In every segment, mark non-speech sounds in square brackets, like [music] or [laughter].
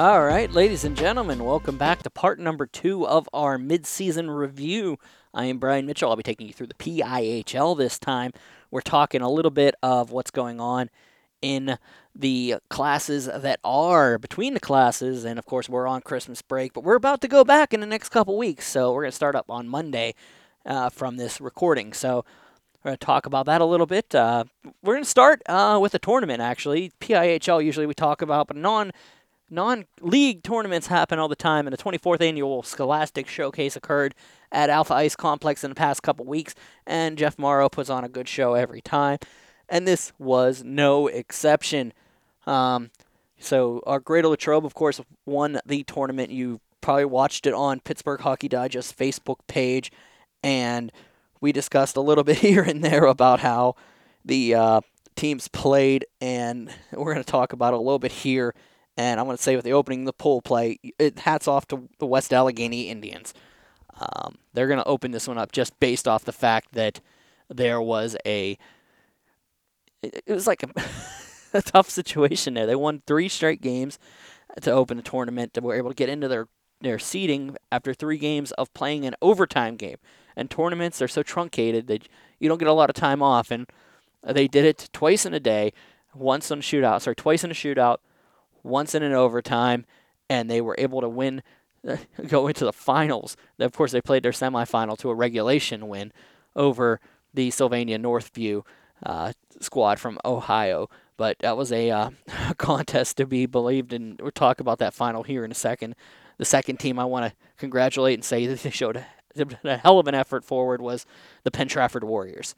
All right, ladies and gentlemen, welcome back to part number two of our midseason review. I am Brian Mitchell. I'll be taking you through the PIHL this time. We're talking a little bit of what's going on in the classes that are between the classes, and of course, we're on Christmas break, but we're about to go back in the next couple weeks, so we're going to start up on Monday uh, from this recording. So we're going to talk about that a little bit. Uh, we're going to start uh, with a tournament, actually. PIHL usually we talk about, but non non-league tournaments happen all the time, and the 24th annual Scholastic Showcase occurred at Alpha Ice Complex in the past couple weeks, and Jeff Morrow puts on a good show every time, and this was no exception. Um, so our Great Latrobe, of course, won the tournament. You probably watched it on Pittsburgh Hockey Digest Facebook page, and we discussed a little [laughs] bit here and there about how the uh, teams played, and we're going to talk about it a little bit here and I'm going to say with the opening, the pool play, it hats off to the West Allegheny Indians. Um, they're going to open this one up just based off the fact that there was a. It was like a, [laughs] a tough situation there. They won three straight games to open the tournament. They were able to get into their their seeding after three games of playing an overtime game. And tournaments are so truncated that you don't get a lot of time off. And they did it twice in a day, once on a shootout. Sorry, twice in a shootout, once in an overtime, and they were able to win, [laughs] go into the finals. Of course, they played their semifinal to a regulation win over the Sylvania Northview uh, squad from Ohio. But that was a uh, [laughs] contest to be believed, and we'll talk about that final here in a second. The second team I want to congratulate and say [laughs] that they showed a hell of an effort forward was the Penn Trafford Warriors.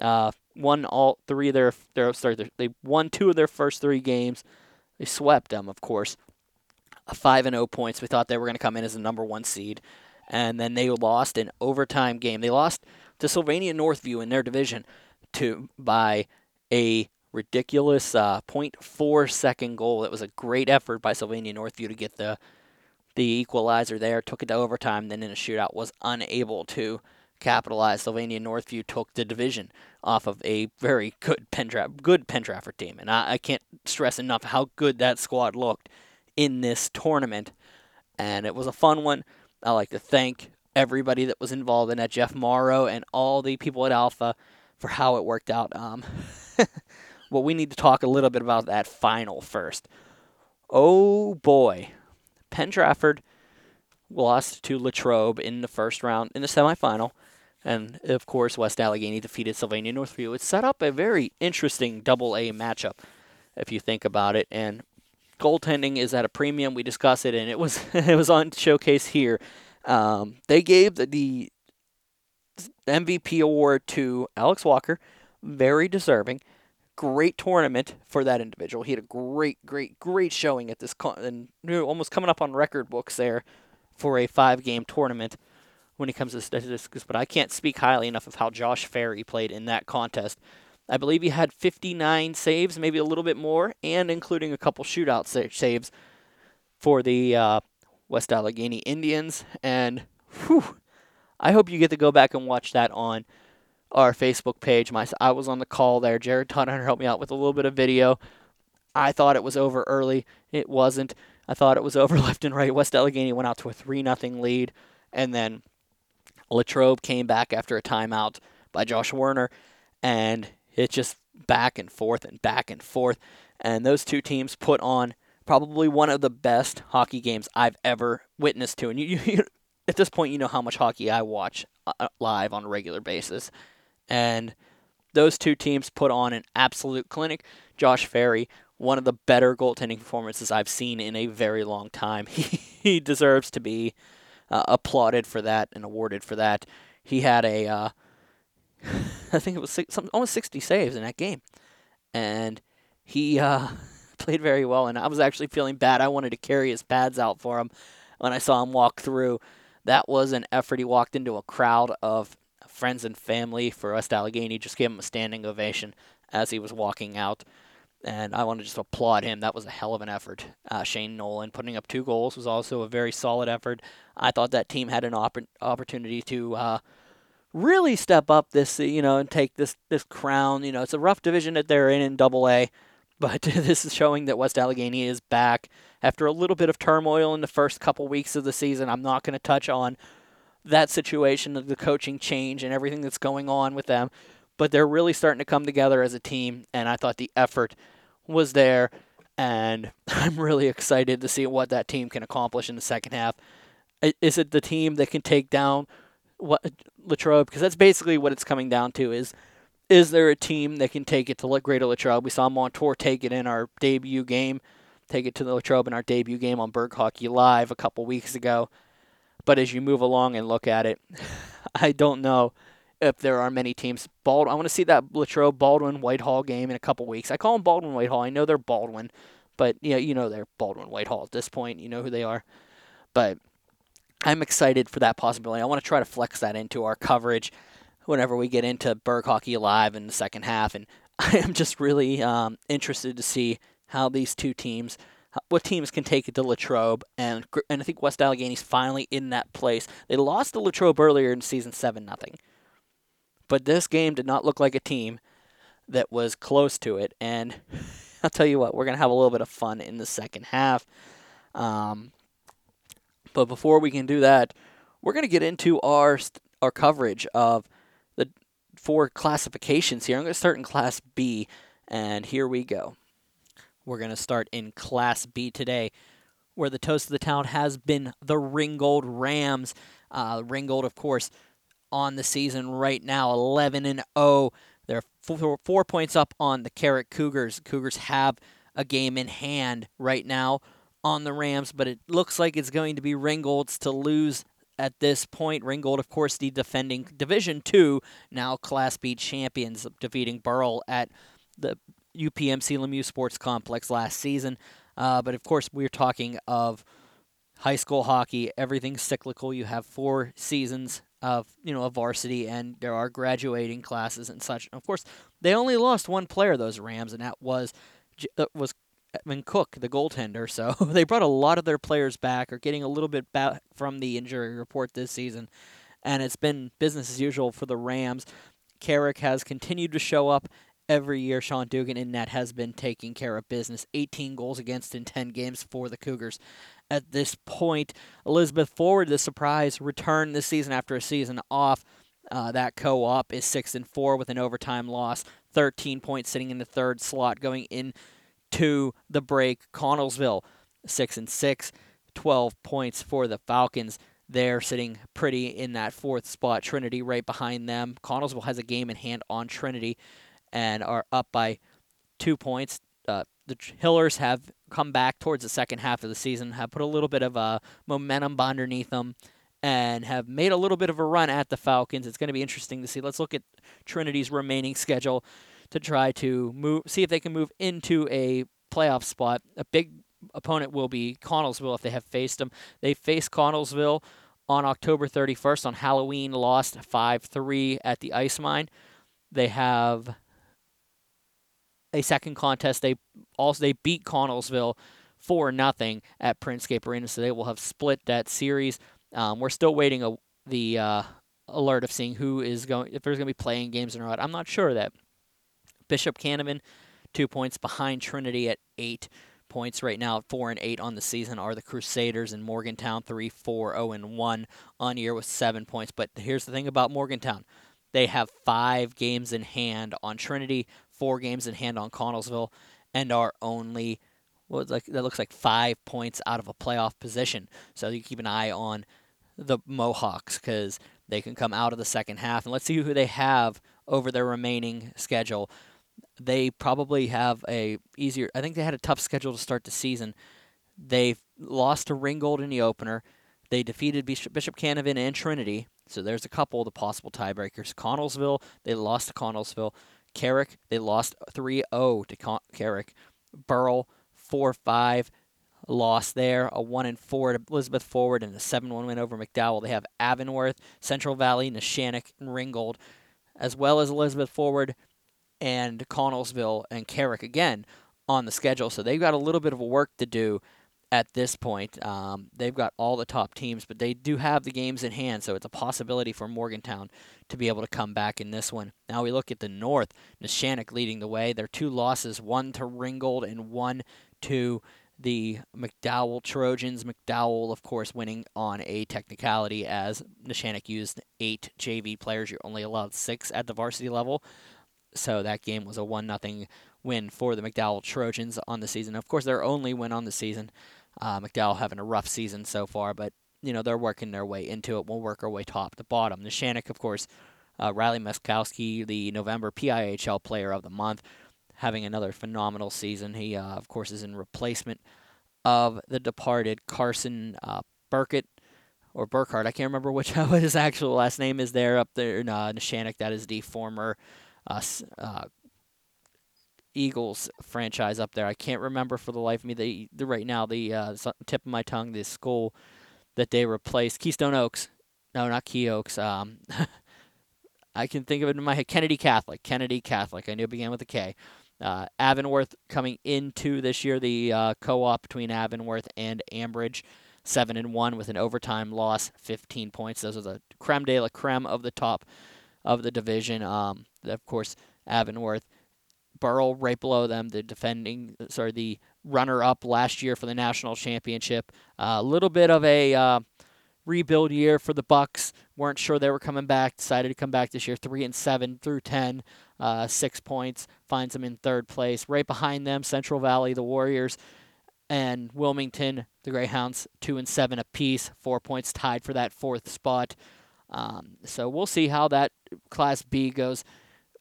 Uh, won all three of their, their sorry, they won two of their first three games. They swept them, of course. A 5 and 0 points. We thought they were going to come in as the number 1 seed. And then they lost an overtime game. They lost to Sylvania Northview in their division to by a ridiculous uh, 0.4 second goal. It was a great effort by Sylvania Northview to get the the equalizer there. Took it to overtime. Then in a shootout was unable to capitalize. Sylvania Northview took the division off of a very good Penn good Penn Trafford team, and I, I can't stress enough how good that squad looked in this tournament. And it was a fun one. I like to thank everybody that was involved in that, Jeff Morrow and all the people at Alpha for how it worked out. Um, [laughs] well, we need to talk a little bit about that final first. Oh boy, Penn Trafford lost to Latrobe in the first round in the semifinal. And of course, West Allegheny defeated Sylvania Northview. It set up a very interesting double A matchup, if you think about it. And goaltending is at a premium. We discuss it, and it was [laughs] it was on showcase here. Um, they gave the, the MVP award to Alex Walker, very deserving. Great tournament for that individual. He had a great, great, great showing at this con- and almost coming up on record books there for a five-game tournament when it comes to statistics, but I can't speak highly enough of how Josh Ferry played in that contest. I believe he had 59 saves, maybe a little bit more, and including a couple shootout saves for the uh, West Allegheny Indians. And whew, I hope you get to go back and watch that on our Facebook page. My, I was on the call there. Jared Tonner helped me out with a little bit of video. I thought it was over early. It wasn't. I thought it was [laughs] over left and right. West Allegheny went out to a 3 0 lead, and then Latrobe came back after a timeout by Josh Werner, and it's just back and forth and back and forth. And those two teams put on probably one of the best hockey games I've ever witnessed to. And you, [laughs] you at this point, you know how much hockey I watch uh, live on a regular basis. And those two teams put on an absolute clinic. Josh Ferry, one of the better goaltending performances I've seen in a very long time. He, [laughs] he deserves to be uh, applauded for that and awarded for that. He had a, uh, [laughs] I think it was six, some, almost 60 saves in that game, and he uh, [laughs] played very well. And I was actually feeling bad. I wanted to carry his pads out for him when I saw him walk through. That was an effort. He walked into a crowd of friends and family for West Allegheny. Just gave him a standing ovation as he was walking out and I want to just applaud him. That was a hell of an effort. Uh, Shane Nolan putting up two goals was also a very solid effort. I thought that team had an opp- opportunity to uh, really step up this, you know, and take this this crown. You know, it's a rough division that they're in in Double A, [laughs] but [laughs] this is showing that West Allegheny is back after a little bit of turmoil in the first couple weeks of the season. I'm not going to touch on that situation of the coaching change and everything that's going on with them, but they're really starting to come together as a team, and I thought the effort was there, and [laughs] I'm really excited to see what that team can accomplish in the second half. Is it the team that can take down what Latrobe? Because that's basically what it's coming down to. Is is there a team that can take it to Greater Latrobe? We saw Montour take it in our debut game, take it to the Latrobe in our debut game on Burg Hockey Live a couple weeks ago. But as you move along and look at it, [laughs] I don't know if there are many teams. Bald, I want to see that Latrobe Baldwin Whitehall game in a couple weeks. I call them Baldwin Whitehall. I know they're Baldwin, but yeah, you know they're Baldwin Whitehall at this point. You know who they are. But I'm excited for that possibility. I want to try to flex that into our coverage whenever we get into Burg Hockey Live in the second half. And [laughs] I am just really um, interested to see how these two teams, what teams can take it to Latrobe. And, and I think West Allegheny's finally in that place. They lost to Latrobe earlier in season 7 nothing, But this game did not look like a team that was close to it. And [laughs] I'll tell you what, we're going to have a little bit of fun in the second half. Um, but before we can do that, we're going to get into our our coverage of the four classifications here. I'm going to start in Class B, and here we go. We're going to start in Class B today, where the toast of the town has been the Ringgold Rams. Uh, Ringgold, of course, on the season right now, 11 and 0. They're four, four points up on the Carrick Cougars. Cougars have a game in hand right now on the Rams, but it looks like it's going to be Ringgold's to lose at this point. Ringgold, of course, the defending Division Two, now Class B champions, defeating Burrell at the UPMC Lemieux Sports Complex last season. Uh, but of course, we're talking of high school hockey. Everything's cyclical. You have four seasons of you know a varsity, and there are graduating classes and such. Of course, they only lost one player, those Rams, and that was that was Edwin Cook, the goaltender. [laughs] So they brought a lot of their players back, or getting a little bit back from the injury report this season, and it's been business as usual for the Rams. Carrick has continued to show up every year. Sean Dugan in net has been taking care of business. 18 goals against in 10 games for the Cougars. At this point, Elizabeth Forward, the surprise return this season after a season off. Uh, that co-op is six and four with an overtime loss. 13 points sitting in the third slot going in to the break. Connellsville, 6 and 6, 12 points for the Falcons. They're sitting pretty in that fourth spot. Trinity right behind them. Connellsville has a game in hand on Trinity and are up by two points. Uh, the Hillers have come back towards the second half of the season, have put a little bit of a momentum underneath them, and have made a little bit of a run at the Falcons. It's going to be interesting to see. Let's look at Trinity's remaining schedule to try to move, see if they can move into a playoff spot. A big opponent will be Connellsville if they have faced them. They faced Connellsville on October 31st on Halloween, lost 5 3 at the Ice Mine. They have a second contest. They also they beat Connellsville for nothing at Printscape Arena, so they will have split that series. Um, we're still waiting a, the uh, alert of seeing who is going if there's going to be playing games or not. I'm not sure that Bishop Canevin, two points behind Trinity at eight points right now. Four and eight on the season are the Crusaders and Morgantown three, four, zero, oh, and one on year with seven points. But here's the thing about Morgantown: they have five games in hand on Trinity, four games in hand on Connellsville, and are only what like that looks like five points out of a playoff position. So you keep an eye on the Mohawks because they can come out of the second half, and let's see who they have over their remaining schedule they probably have a easier. I think they had a tough schedule to start the season. They lost to Ringgold in the opener. They defeated Bishop, Canevin and Trinity. So there's a couple of the possible tiebreakers. Connellsville, they lost to Connellsville. Carrick, they lost 3 0 to Con- Carrick. Burrell, 4 5 loss there. A 1 and 4 to Elizabeth Forward and a 7 1 win over McDowell. They have Avonworth, Central Valley, Neshannock, and Ringgold, as well as Elizabeth Forward and Connellsville and Carrick again on the schedule. So they've got a little bit of work to do at this point. Um, they've got all the top teams, but they do have the games in hand, so it's a possibility for Morgantown to be able to come back in this one. Now we look at the North. Neshannock leading the way. Their two losses, one to Ringgold and one to the McDowell Trojans. McDowell, of course, winning on a technicality as Neshannock used eight JV players. You're only allowed six at the varsity level. So that game was a 1 nothing win for the McDowell Trojans on the season. Of course, their only win on the season. Uh, McDowell having a rough season so far, but you know they're working their way into it. We'll work our way top to bottom. Neshannock, of course, uh, Riley Meskowski, the November PIHL Player of the Month, having another phenomenal season. He, uh, of course, is in replacement of the departed Carson uh, Burkett or Burkhardt. I can't remember which [laughs] his actual last name is there up there in uh. That is the former uh, uh, Eagles franchise up there. I can't remember for the life of me the, the right now the uh, tip of my tongue the school that they replaced Keystone Oaks. No, not Key Oaks. Um, [laughs] I can think of it in my head. Kennedy Catholic. Kennedy Catholic. I knew it began with a K. Uh, Avonworth coming into this year, the uh, co-op between Avonworth and Ambridge, seven and one with an overtime loss, 15 points. Those are the creme de la creme of the top of the division. Um, of course, Avonworth, Burrell right below them, the defending, sorry, the runner-up last year for the national championship. A uh, little bit of a uh, rebuild year for the Bucks. weren't sure they were coming back. Decided to come back this year, three and seven through ten, uh, six points. Finds them in third place. Right behind them, Central Valley, the Warriors, and Wilmington, the Greyhounds, two and seven apiece. Four points tied for that fourth spot. Um, so we'll see how that Class B goes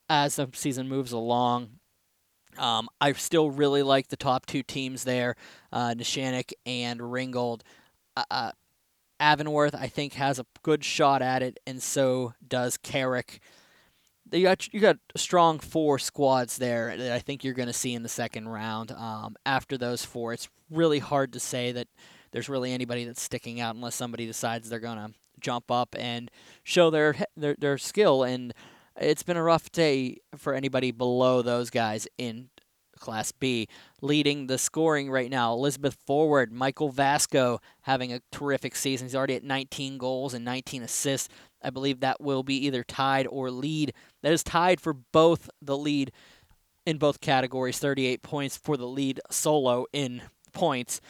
as the season moves along. Um, I still really like the top two teams there, uh, Neshannock and Ringgold. Uh, uh Avonworth, I think, has a good shot at it, and so does Carrick. You got you got strong four squads there that I think you're going to see in the second round. Um, after those four, it's really hard to say that there's really anybody that's sticking out unless somebody decides they're going to jump up and show their their their skill. And it's been a rough day for anybody below those guys in Class B. Leading the scoring right now, Elizabeth Forward, Michael Vasco having a terrific season. He's already at 19 goals and 19 assists. I believe that will be either tied or lead. That is tied for both the lead in both categories 38 points for the lead solo in points.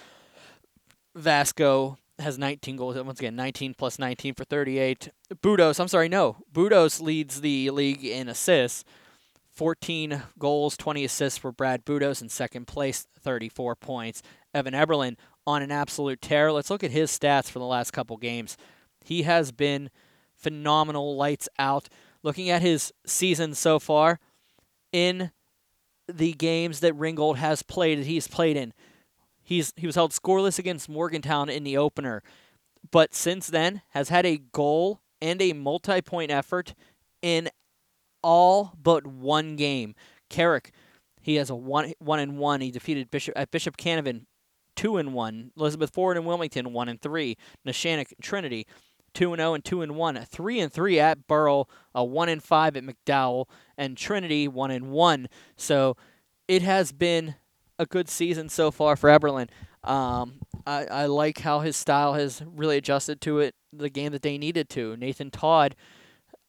Vasco has 19 goals. Once again, 19 plus 19 for 38. Budos, I'm sorry, no. Budos leads the league in assists 14 goals, 20 assists for Brad Budos in second place, 34 points. Evan Eberlin on an absolute tear. Let's look at his stats for the last couple games. He has been phenomenal, lights out. Looking at his season so far, in the games that Ringgold has played, that he's played in, he's he was held scoreless against Morgantown in the opener, but since then has had a goal and a multi-point effort in all but one game. Carrick, he has a one one and one. He defeated Bishop at Bishop Canevin, two and one. Elizabeth Forward and Wilmington, one and three. Neshannock Trinity, two and zero oh and two and one. Three and three at Burrell, a one and five at McDowell, and Trinity one and one. So it has been a good season so far for Eberlin. Um, I, I like how his style has really adjusted to it, the game that they needed to. Nathan Todd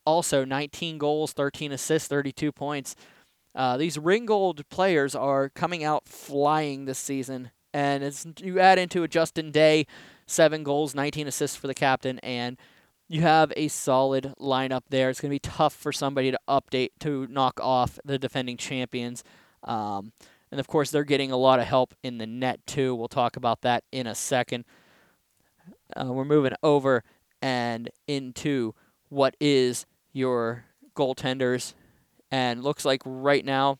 also 19 goals, 13 assists, 32 points. Uh, these Ringgold players are coming out flying this season, and it's you add into it Justin Day, seven goals, 19 assists for the captain, and you have a solid lineup there. It's going to be tough for somebody to update to knock off the defending champions. Um, and of course, they're getting a lot of help in the net too. We'll talk about that in a second. Uh, we're moving over and into what is your goaltenders. And looks like right now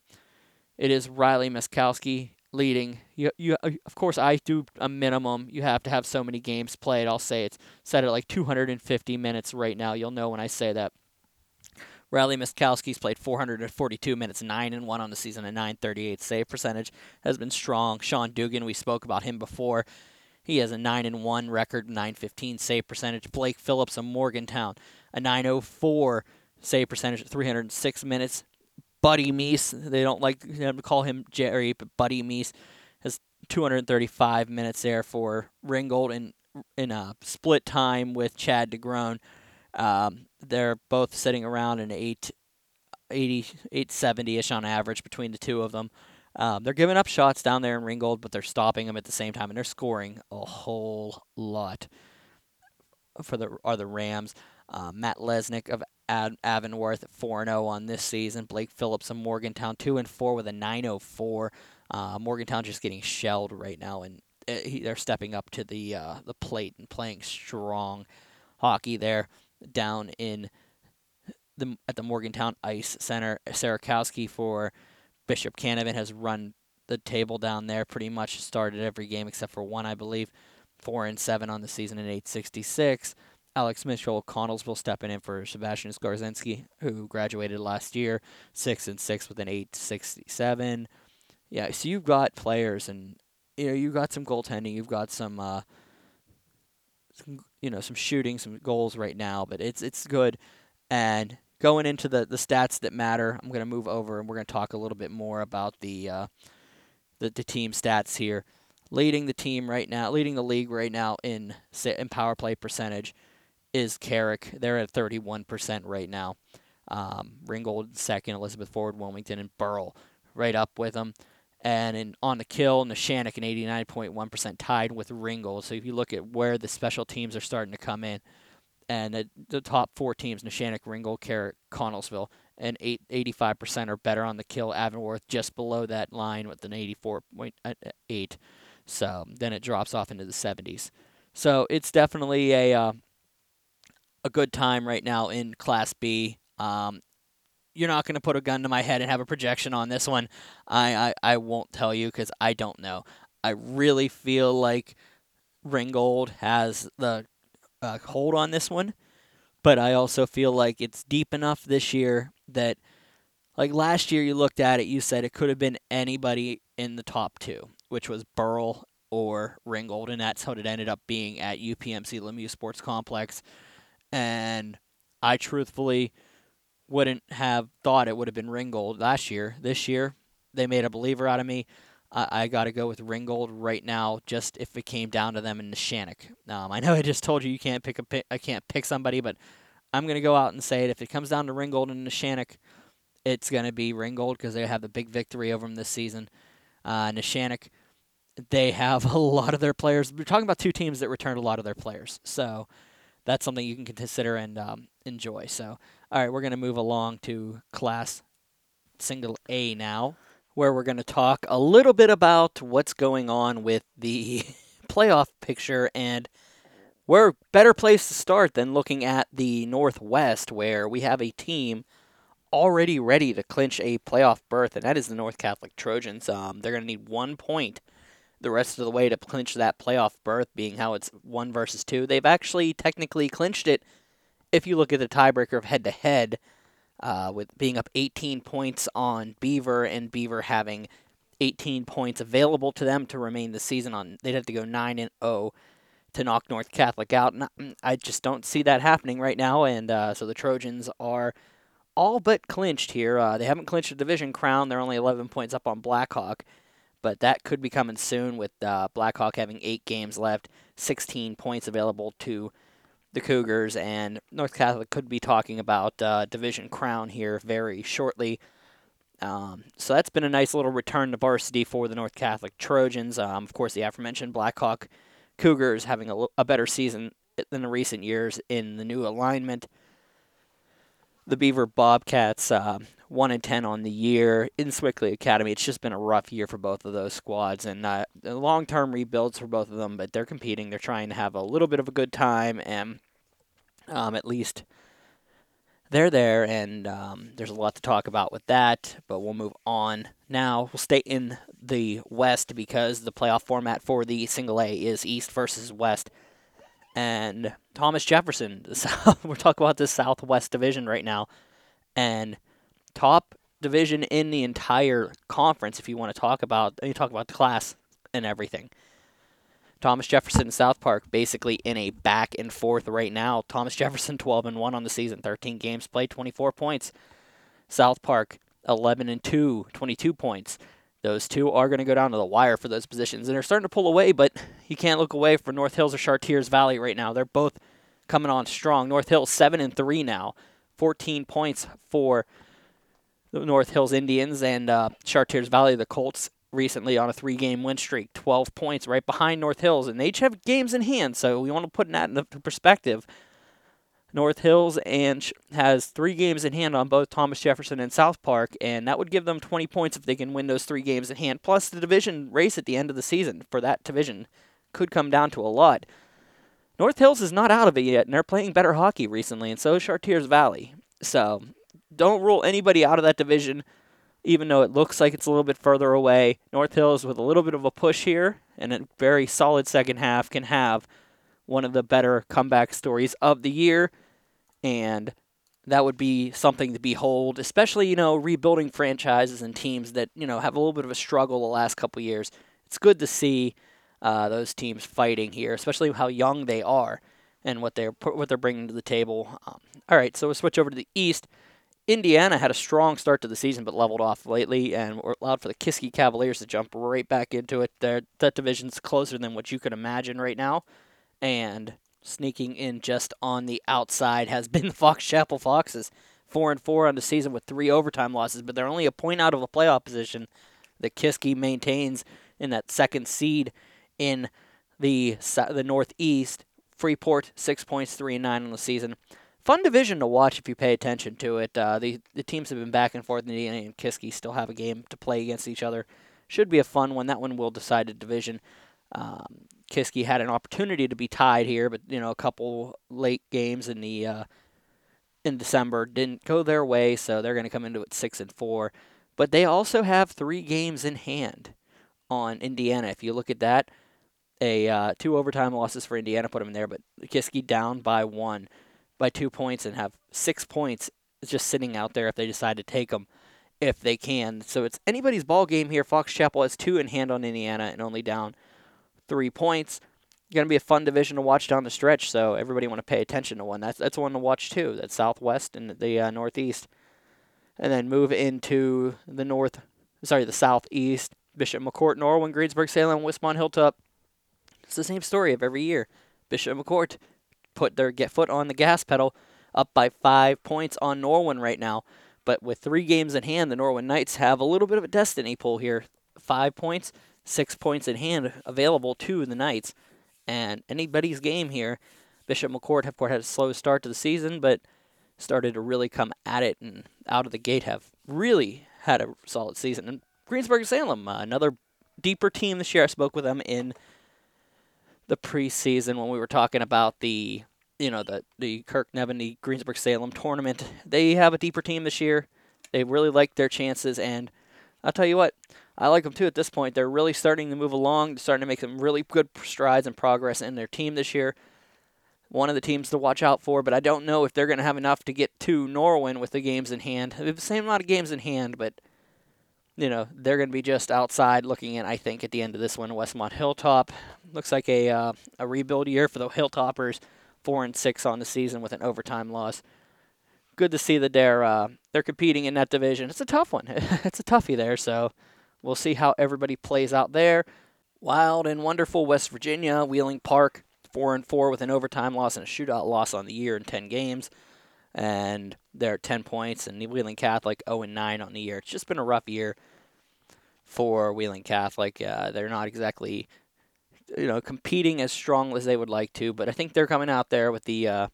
it is Riley Miskowski leading. You, you, uh, of course, I do a minimum. You have to have so many games played. I'll say it's set at like 250 minutes right now. You'll know when I say that. Riley Miskowski's played 442 minutes, 9 and 1 on the season, a 938 save percentage. Has been strong. Sean Dugan, we spoke about him before. He has a 9 and 1 record, 915 save percentage. Blake Phillips of Morgantown, a 904 save percentage, 306 minutes. Buddy Meese, they don't like to call him Jerry, but Buddy Meese has 235 minutes there for Ringgold in in a split time with Chad DeGrone. Um, they're both sitting around an 8, 80, 870 ish on average between the two of them. Um, they're giving up shots down there in Ringgold, but they're stopping them at the same time, and they're scoring a whole lot for the are the Rams. Uh, Matt Lesnick of Ad- Avonworth 4 0 on this season. Blake Phillips of Morgantown 2 and 4 with a 904. Uh, Morgantown just getting shelled right now, and uh, he, they're stepping up to the uh, the plate and playing strong hockey there down in the at the Morgantown Ice Center. Sarakowski for Bishop Canevin has run the table down there pretty much started every game except for one, I believe. Four and seven on the season in 866. Alex Mitchell, Connellsville stepping in for Sebastian Skarzinski, who graduated last year, six and six with an 867. Yeah, so you've got players and you know you've got some goaltending, you've got some, uh, you know some shooting, some goals right now, but it's it's good. And going into the, the stats that matter, I'm going to move over and we're going to talk a little bit more about the, uh, the the team stats here. Leading the team right now, leading the league right now in in power play percentage is Carrick. They're at 31% right now. Um, Ringgold second, Elizabeth Forward, Wilmington, and Burrell right up with them. And in, on the kill, Neshannock an 89.1% tied with Ringgold. So if you look at where the special teams are starting to come in, and the, the top four teams, Neshannock, Ringgold, Carrick, Connellsville, and 8, 85% are better on the kill. Avonworth just below that line with an 84.8. So then it drops off into the 70s. So it's definitely a uh, a good time right now in Class B. Um, you're not going to put a gun to my head and have a projection on this one. I, I, I won't tell you because I don't know. I really feel like Ringgold has the uh, hold on this one, but I also feel like it's deep enough this year that, like last year, you looked at it, you said it could have been anybody in the top two, which was Burrell or Ringgold, and that's how it ended up being at UPMC Lemieux Sports Complex. And I truthfully wouldn't have thought it would have been Ringgold last year. This year, they made a believer out of me. I, I got to go with Ringgold right now. Just if it came down to them in Neshannock. Um, I know I just told you you can't pick a pick, I can't pick somebody, but I'm gonna go out and say it. If it comes down to Ringgold and Neshannock, it's gonna be Ringgold because they have the big victory over them this season. Uh, Neshannock, they have [laughs] a lot of their players. We're talking about two teams that returned a lot of their players, so that's something you can consider and um, enjoy. So, all right, we're gonna move along to Class Single A now where we're going to talk a little bit about what's going on with the [laughs] playoff picture and where better place to start than looking at the Northwest, where we have a team already ready to clinch a playoff berth, and that is the North Catholic Trojans. Um, they're going to need one point the rest of the way to clinch that playoff berth, being how it's one versus two. They've actually technically clinched it if you look at the tiebreaker of head to head with being up 18 points on Beaver and Beaver having 18 points available to them to remain the season on. They'd have to go 9 and 0 to knock North Catholic out. And mm, I just don't see that happening right now. And uh, so the Trojans are all but clinched here. Uh, they haven't clinched a division crown. They're only 11 points up on Blackhawk. But that could be coming soon with uh, Blackhawk having eight games left, 16 points available to the Cougars, and North Catholic could be talking about uh, division crown here very shortly. Um, so that's been a nice little return to varsity for the North Catholic Trojans. Um, of course, the aforementioned Blackhawk Cougars having a, a better season than the recent years in the new alignment. The Beaver Bobcats, uh, one and ten on the year in Sewickley Academy. It's just been a rough year for both of those squads, and uh, long-term rebuilds for both of them. But they're competing. They're trying to have a little bit of a good time, and um, at least they're there, and um, there's a lot to talk about with that. But we'll move on now. We'll stay in the West because the playoff format for the Single A is East versus West. And Thomas Jefferson, [laughs] we're talking about the Southwest Division right now, and top division in the entire conference. If you want to talk about, you talk about the class and everything. Thomas Jefferson and South Park basically in a back and forth right now. Thomas Jefferson 12 and 1 on the season, 13 games played, 24 points. South Park 11 and 2, 22 points. Those two are going to go down to the wire for those positions, and they're starting to pull away. But you can't look away for North Hills or Chartiers Valley right now. They're both coming on strong. North Hills seven and three now, 14 points for the North Hills Indians and uh, Chartiers Valley, the Colts, recently on a three game win streak, 12 points right behind North Hills. And they each have games in hand, so we want to put that into perspective. North Hills and has three games in hand on both Thomas Jefferson and South Park, and that would give them 20 points if they can win those three games in hand. Plus, the division race at the end of the season for that division could come down to a lot. North Hills is not out of it yet, and they're playing better hockey recently, and so is Chartiers Valley. So, don't rule anybody out of that division, even though it looks like it's a little bit further away. North Hills, with a little bit of a push here and a very solid second half, can have one of the better comeback stories of the year, and that would be something to behold, especially, you know, rebuilding franchises and teams that, you know, have a little bit of a struggle the last couple years. It's good to see uh, those teams fighting here, especially how young they are and what they're what they're bringing to the table. Um, all right, so we'll switch over to the East. Indiana had a strong start to the season, but leveled off lately, and allowed for the Kiski Cavaliers to jump right back into it. Their, that division's closer than what you could imagine right now, and sneaking in just on the outside has [laughs] been the Fox Chapel Foxes, four and four on the season with three overtime losses, but they're only a point out of a playoff position. that Kiski maintains in that second seed in the the Northeast. Freeport six points, three and nine on the season. Fun division to watch if you pay attention to it. Uh, the the teams have been back and forth. Indiana and Kiski still have a game to play against each other. Should be a fun one. That one will decide the division. Um, Kiski had an opportunity to be tied here, but you know a couple late games in the uh, in December didn't go their way, so they're going to come into it six and four. But they also have three games in hand on Indiana. If you look at that, a uh, two overtime losses for Indiana put them in there, but Kiski down by one, by two points, and have six points just sitting out there if they decide to take them, if they can. So it's anybody's ball game here. Fox Chapel has two in hand on Indiana and only down three points. Going to be a fun division to watch down the stretch, so everybody want to pay attention to one. That's that's one to watch too. That's Southwest and the uh, Northeast, and then move into the North. Sorry, the Southeast. Bishop McCort, Norwin, Greensburg, Salem, Westmont, Hilltop, it's the same story of every year. Bishop McCort put their get foot on the gas pedal, up by five points on Norwin right now. But with three games in hand, the Norwin Knights have a little bit of a destiny pull here. Five points, six points in hand available to the Knights. And anybody's game here. Bishop McCort have had a slow start to the season, but started to really come at it and out of the gate have really had a solid season. And Greensburg Salem, uh, another deeper team this year. I spoke with them in the preseason when we were talking about the you know the the Kirk Nevin the Greensburg Salem tournament. They have a deeper team this year. They really like their chances, and I'll tell you what, I like them too. At this point, they're really starting to move along, They're starting to make some really good strides and progress in their team this year. One of the teams to watch out for, but I don't know if they're going to have enough to get to Norwin with the games in hand. They have the same amount of games in hand, but you know, they're going to be just outside looking in, I think, at the end of this one, Westmont Hilltop. Looks like a uh, a rebuild year for the Hilltoppers, four and six on the season with an overtime loss. Good to see that they're uh, they're competing in that division. It's a tough one. [laughs] it's a toughie there, so we'll see how everybody plays out there. Wild and wonderful West Virginia, Wheeling Park, four and four with an overtime loss and a shootout loss on the year in ten games and they're 10 points, and Wheeling Catholic 0 and 9 on the year. It's just been a rough year for Wheeling Catholic. Uh, they're not exactly, you know, competing as strong as they would like to, but I think they're coming out there with the uh,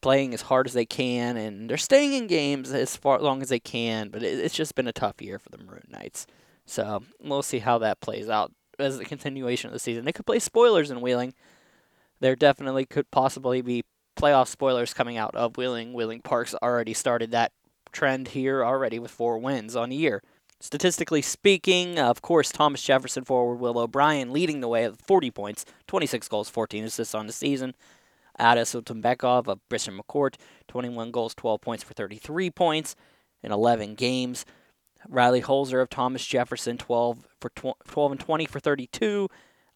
playing as hard as they can, and they're staying in games as far long as they can. But it, it's just been a tough year for the Maroon Knights. So we'll see how that plays out as the continuation of the season. They could play spoilers in Wheeling. There definitely could possibly be playoff spoilers coming out of Wheeling. Wheeling Park's already started that trend here already with four wins on the year. Statistically speaking, uh, of course, Thomas Jefferson forward Will O'Brien leading the way at 40 points, 26 goals, 14 assists on the season. Addis Utumbekov of Bishop McCort, 21 goals, 12 points for 33 points in 11 games. Riley Holzer of Thomas Jefferson, 12 for tw- 12 and 20 for 32,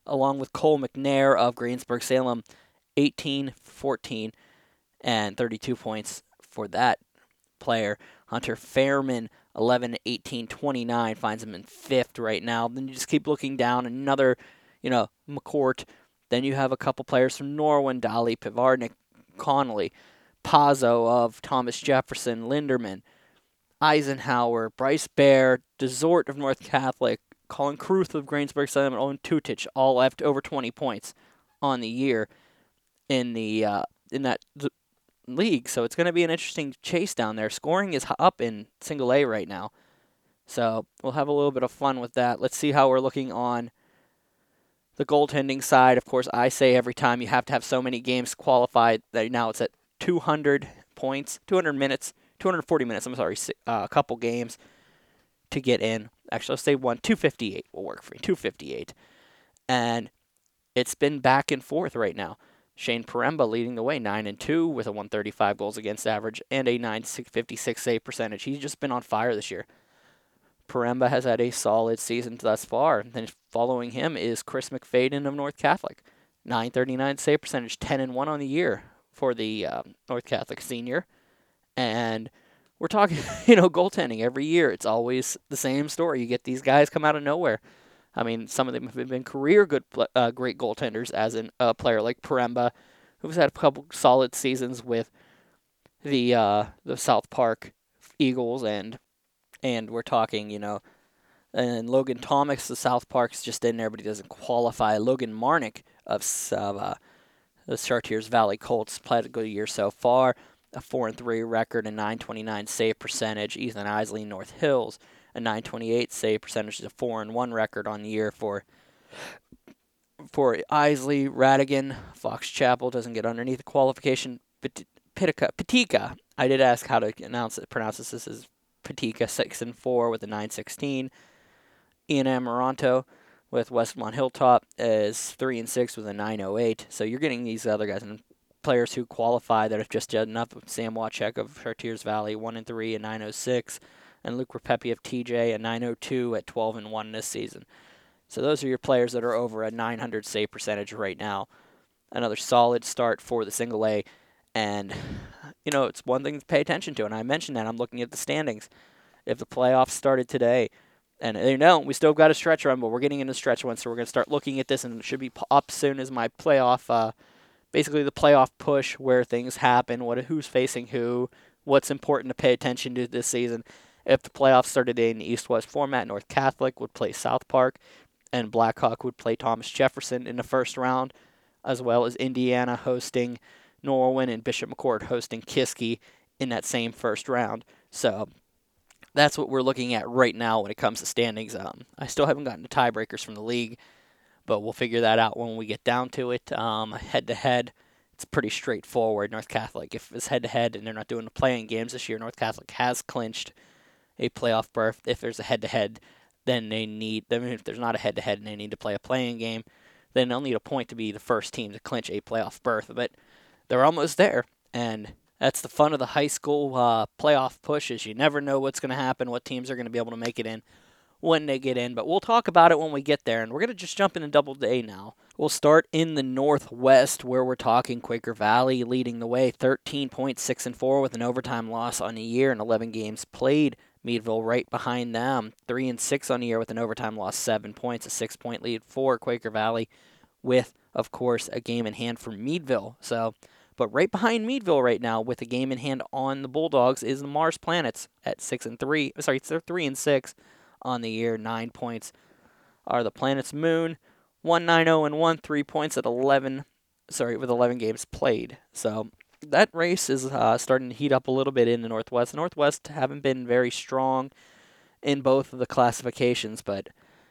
along with Cole McNair of Greensburg Salem, 18, 14, and 32 points for that player. Hunter Fairman, 11, 18, 29, finds him in fifth right now. Then you just keep looking down. Another, you know, McCort. Then you have a couple players from Norwin, Dolly, Pivarnik, Connolly, Pazzo of Thomas Jefferson, Linderman. Eisenhower, Bryce Bear, Desort of North Catholic, Colin Kruth of Greensburg and Owen Tutich all left over 20 points on the year in the uh, in that league. So it's going to be an interesting chase down there. Scoring is up in single A right now. So we'll have a little bit of fun with that. Let's see how we're looking on the goaltending side. Of course, I say every time you have to have so many games qualified that now it's at 200 points, 200 minutes, 240 minutes. I'm sorry, uh, a couple games to get in. Actually, let's say one 258 will work for me, 258, and it's been back and forth right now. Shane Paremba leading the way, 9 and 2 with a 135 goals against average and a 956 save percentage. He's just been on fire this year. Paremba has had a solid season thus far. Then following him is Chris McFadden of North Catholic, 939 save percentage, 10 and 1 on the year for the uh, North Catholic senior. And we're talking, [laughs] you know, goaltending every year. It's always the same story. You get these guys come out of nowhere. I mean, some of them have been career good, uh, great goaltenders, as in a player like Paremba, who's had a couple solid seasons with the uh, the South Park Eagles, and and we're talking, you know, and Logan Thomas, the South Park's just in there, but he doesn't qualify. Logan Marnick of, uh, the Chartiers Valley Colts played a good year so far, a four and three record and 929 save percentage. Ethan Isley, North Hills a 928 save percentage is a 4 and 1 record on the year for for Isley, Radigan, Fox Chapel doesn't get underneath the qualification. Pitica, Pitika, I did ask how to announce it, pronounce this. This is Pitika, 6 and 4 with a 916. Ian Amaranto with Westmont Hilltop is 3 and 6 with a 908. So you're getting these other guys and players who qualify that have just done enough. Sam Wachek of Chartiers Valley, 1 and 3 and 906 and Luke Repepi of TJ at 902 at 12 and 1 this season. So those are your players that are over a 900 save percentage right now. Another solid start for the single A, and you know it's one thing to pay attention to. And I mentioned that I'm looking at the standings. If the playoffs started today, and you know we still got a stretch run, but we're getting into stretch one, so we're going to start looking at this, and it should be up soon as my playoff. Uh, basically, the playoff push where things happen, what who's facing who, what's important to pay attention to this season. If the playoffs started in East West format, North Catholic would play South Park, and Blackhawk would play Thomas Jefferson in the first round, as well as Indiana hosting Norwin and Bishop McCort hosting Kiski in that same first round. So that's what we're looking at right now when it comes to standings. Um, I still haven't gotten the tiebreakers from the league, but we'll figure that out when we get down to it. Head to head, it's pretty straightforward. North Catholic, if it's head to head and they're not doing the playing games this year, North Catholic has clinched a playoff berth. If there's a head to head, then they need. I mean, if there's not a head to head and they need to play a playing game, then they'll need a point to be the first team to clinch a playoff berth. But they're almost there, and that's the fun of the high school uh, playoff push. Is you never know what's going to happen, what teams are going to be able to make it in when they get in. But we'll talk about it when we get there, and we're going to just jump into Double A now. We'll start in the Northwest, where we're talking Quaker Valley leading the way, 13 points, six and four, with an overtime loss on the year and 11 games played. Meadville right behind them, three and six on the year with an overtime loss, seven points, a six point lead for Quaker Valley, with of course a game in hand for Meadville. So, but right behind Meadville right now with a game in hand on the Bulldogs is the Mars Planets at six and three. Sorry, they're three and six on the year, nine points are the Planets Moon, one nine zero and one, three points at eleven. Sorry, with eleven games played. So that race is uh, starting to heat up a little bit in the Northwest. The Northwest haven't been very strong in both of the classifications, but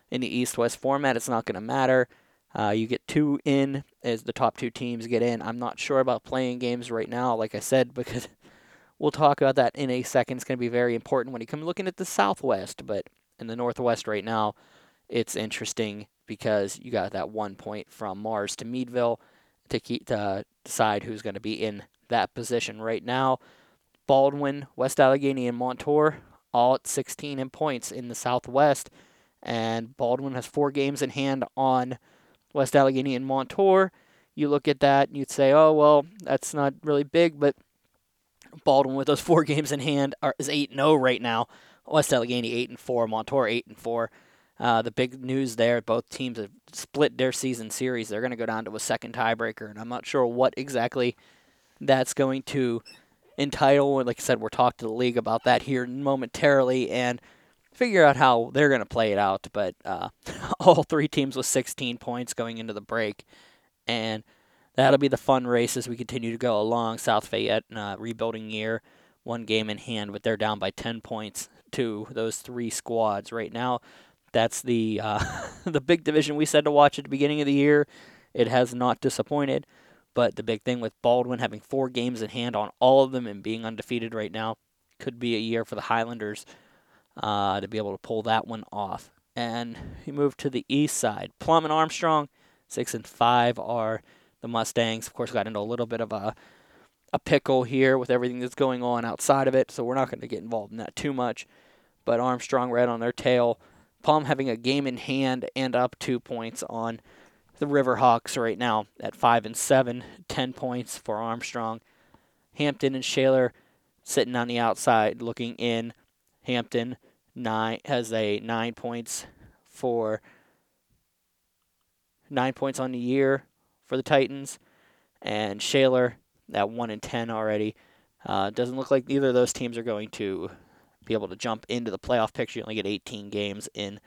in the East-West format, it's not going to matter. Uh, you get two in as the top two teams get in. I'm not sure about playing games right now, like I said, [laughs] because we'll talk about that in a second. It's going to be very important when you come looking at the Southwest, but in the Northwest right now, it's interesting because you got that one point from Mars to Meadville to keep to decide who's going to be in that position right now. Baldwin, West Allegheny, and Montour all at 16 in points in the Southwest. And Baldwin has four games in hand on West Allegheny and Montour. You look at that and you'd say, oh, well, that's not really big, but Baldwin with those four [laughs] games in hand are, is 8 0 right now. West Allegheny 8 and 4, Montour 8 and 4. Uh, the big news there, both teams have split their season series. They're going to go down to a second tiebreaker, and I'm not sure what exactly that's going to entitle. Like I said, we're talking to the league about that here momentarily and figure out how they're going to play it out. But uh, [laughs] all three teams with 16 points going into the break. And that'll be the fun race as we continue to go along. South Fayette, uh, rebuilding year, one game in hand, but they're down by 10 points to those three squads right now. That's the uh, [laughs] the big division we said to watch at the beginning of the year. It has not disappointed, but the big thing with Baldwin having four games in hand on all of them and being undefeated right now could be a year for the Highlanders uh, to be able to pull that one off. And you move to the east side. Plum and Armstrong, six and five are the Mustangs. Of course, got into a little bit of a a pickle here with everything that's going on outside of it, so we're not going to get involved in that too much. But Armstrong right on their tail. Plum having a game in hand and up two points on the Riverhawks right now at five and seven, ten points for Armstrong. Hampton and Shaler sitting on the outside looking in. Hampton nine has a nine points for nine points on the year for the Titans, and Shaler at one and ten already. Uh, doesn't look like either of those teams are going to be able to jump into the playoff picture. You only get 18 games in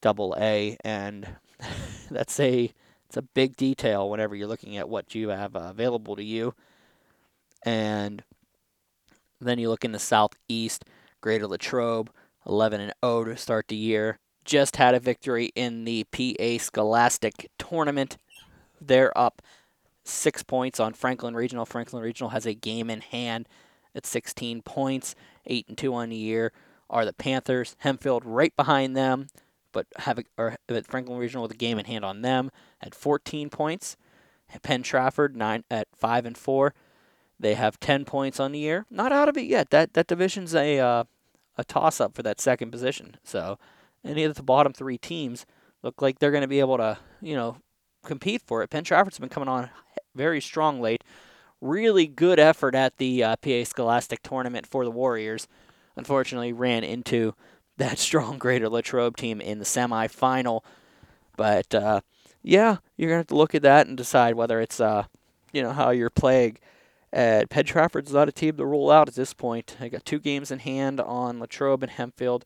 Double A, and [laughs] that's a it's a big detail whenever you're looking at what you have uh, available to you. And then you look in the southeast, Greater Latrobe, 11 and 0 to start the year. Just had a victory in the PA Scholastic tournament. They're up six points on Franklin Regional. Franklin Regional has a game in hand at 16 points, eight and two on the year. Are the Panthers? Hempfield right behind them, but have or Franklin Regional with a game in hand on them at 14 points. Penn Trafford nine at five and four. They have 10 points on the year. Not out of it yet. That that division's a uh, a toss up for that second position. So any of the bottom three teams look like they're going to be able to, you know, compete for it. Penn Trafford's been coming on very strong late. Really good effort at the uh, PA Scholastic tournament for the Warriors. Unfortunately, ran into that strong Greater Latrobe team in the semifinal. But uh, yeah, you're gonna have to look at that and decide whether it's uh, you know how you're playing uh, Penn Trafford's not a team to rule out at this point. I got two games in hand on Latrobe and Hempfield,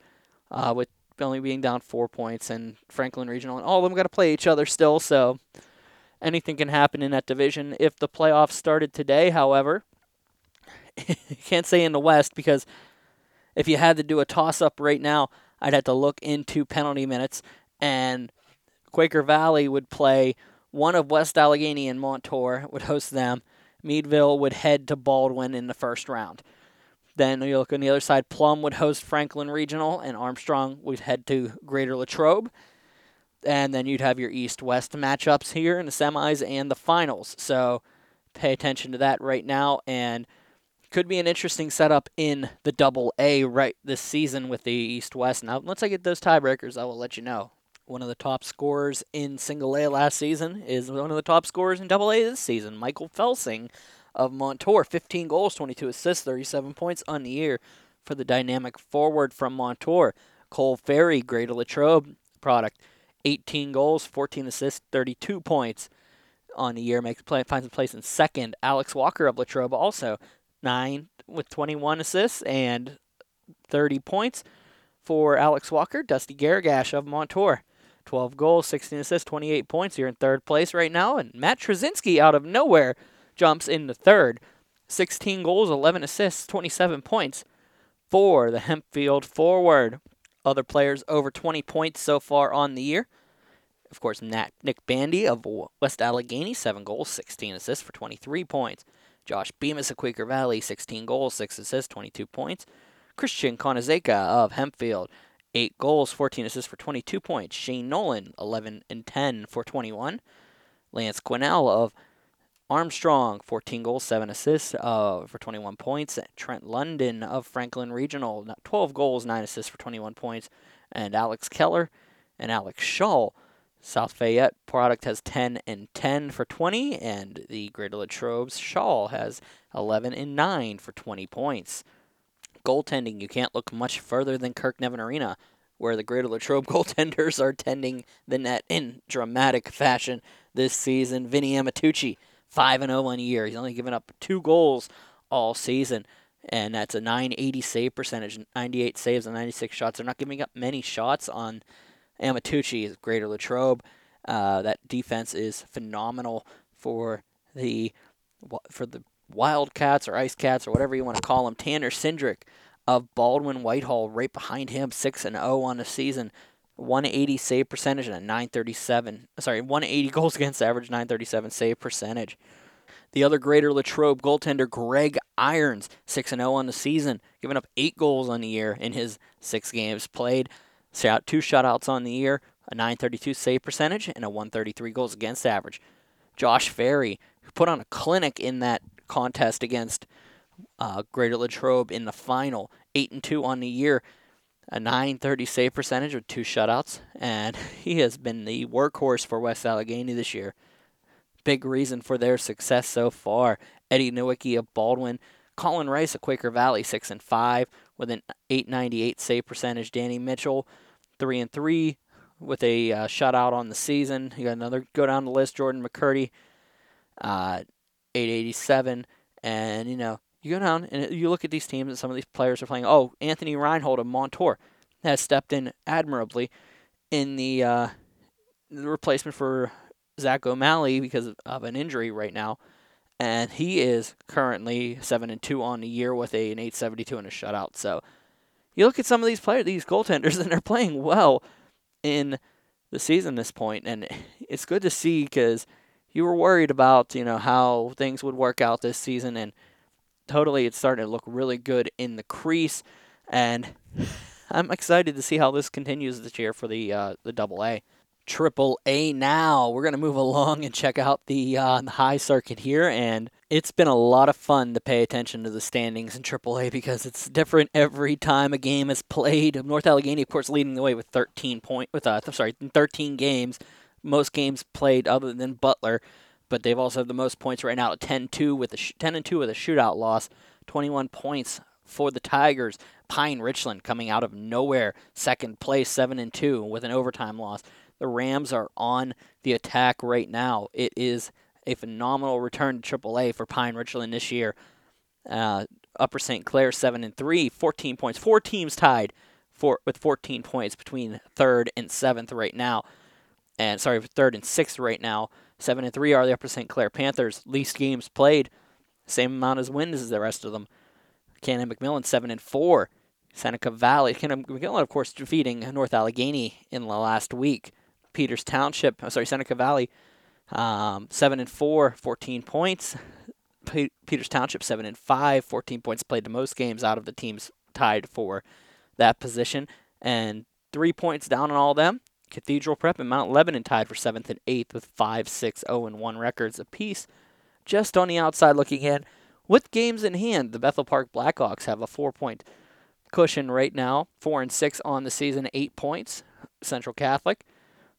uh, with only being down four points, and Franklin Regional, and all of them got to play each other still. So anything can happen in that division. If the playoffs started today, however, [laughs] can't say in the West because if you had to do a toss up right now, I'd have to look into penalty minutes, and Quaker Valley would play one of West Allegheny and Montour would host them Meadville would head to Baldwin in the first round. Then you look on the other side, Plum would host Franklin Regional, and Armstrong would head to Greater Latrobe. And then you'd have your East West matchups here in the semis and the finals. So pay attention to that right now. And could be an interesting setup in the double A right this season with the East West. Now, once I get those tiebreakers, I will let you know one of the top scorers in single A last season, is one of the top scorers in double A this season. Michael Felsing of Montour, 15 goals, 22 assists, 37 points on the year for the dynamic forward from Montour. Cole Ferry, Greater Latrobe product, 18 goals, 14 assists, 32 points on the year, makes play, finds a place in second. Alex Walker of Latrobe also nine with 21 assists and 30 points for Alex Walker. Dusty Garagash of Montour 12 goals, 16 assists, 28 points. You're in third place right now. And Matt Trzynski out of nowhere jumps into third. 16 goals, 11 assists, 27 points for the Hempfield forward. Other players over 20 points so far on the year. Of course, Nick Bandy of West Allegheny, 7 goals, 16 assists for 23 points. Josh Bemis of Quaker Valley, 16 goals, 6 assists, 22 points. Christian Konazeka of Hempfield, eight goals, 14 assists for 22 points. Shane Nolan, 11 and 10 for 21. Lance Quinnell of Armstrong, 14 goals, 7 assists uh, for 21 points. Trent London of Franklin Regional, 12 goals, 9 assists for 21 points. And Alex Keller and Alex Shaw. South Fayette product has 10 and 10 for 20, and the Greater Latrobe's Shaw has 11 and 9 for 20 points goaltending, you can't look much further than Kirk Nevin Arena, where the Greater Latrobe [laughs] goaltenders are tending the net in dramatic fashion this season. Vinny Amatucci, 5 0 on a year. He's only given up two goals all season. And that's a 980 save percentage, 98 saves and 96 shots. They're not giving up many shots on Amatucci, is Greater Latrobe. Uh, that defense is phenomenal for the for the Wildcats or Ice Cats or whatever you want to call them. Tanner Sindrick of Baldwin Whitehall right behind him, 6 and 0 on the season. 180 save percentage and a 937. Sorry, 180 [laughs] goals against average, 937 save percentage. The other Greater Latrobe goaltender, Greg Irons, 6 0 on the season, giving up eight goals on the year in his six games played. Shot two shutouts on the year, a 932 save percentage, and a 133 goals against average. Josh Ferry, who put on a clinic in that contest against uh, Greater Latrobe in the final, 8 and 2 on the year, a 930 save percentage with two shutouts, and [laughs] he has been the workhorse for West Allegheny this year. Big reason for their success so far. Eddie Nowicki of Baldwin, Colin Rice of Quaker Valley, six and five with an 898 save percentage. Danny Mitchell, three and three with a uh, shutout on the season. You got another go down the list. Jordan McCurdy, uh, 887, and you know you go down and you look at these teams and some of these players are playing. Oh, Anthony Reinhold of Montour has stepped in admirably in the, uh, the replacement for Zach O'Malley because of an injury right now, and he is currently seven and two on the year with a, an 872 and a shutout. So you look at some of these players, these goaltenders, [laughs] and they're playing well in the season this point, and [laughs] it's good to see because you were worried about you know how things would work out this season and totally it's starting to look really good in the crease, and [laughs] I'm excited to see how this continues this year for the uh, the Double A. Triple A now. We're gonna move along and check out the, uh, the high circuit here, and it's been a lot of fun to pay attention to the standings in Triple A because it's different every time a game is played. [laughs] North Allegheny, of course, leading the way with 13 point with uh, sorry 13 games, most games played other than Butler but they've also had the most points right now at 10-2 with a sh- 10 and 2 with a shootout loss, 21 points for the Tigers. Pine Richland coming out of nowhere, second place, 7 and 2 with an overtime loss. The Rams are on the attack right now. It is a phenomenal return to AAA for Pine Richland this year. Uh, Upper St. Clair 7 and 3, 14 points. Four teams tied for with 14 points between third and seventh right now. And sorry, third and sixth right now. Seven and three are the Upper St. Clair Panthers. Least games played, same amount as wins as the rest of them. Canon McMillan seven and four. Seneca Valley. Canon McMillan, of course, defeating North Allegheny in the last week. Peters Township. I'm sorry, Seneca Valley. Um, seven and four, 14 points. P- Peters Township seven and five, 14 points played the most games out of the teams tied for that position, and three points down on all of them. Cathedral Prep and Mount Lebanon tied for 7th and 8th with 5, 6, 0, and 1 records apiece. Just on the outside looking in, with games in hand, the Bethel Park Blackhawks have a four point cushion right now, 4 and 6 on the season, 8 points. Central Catholic,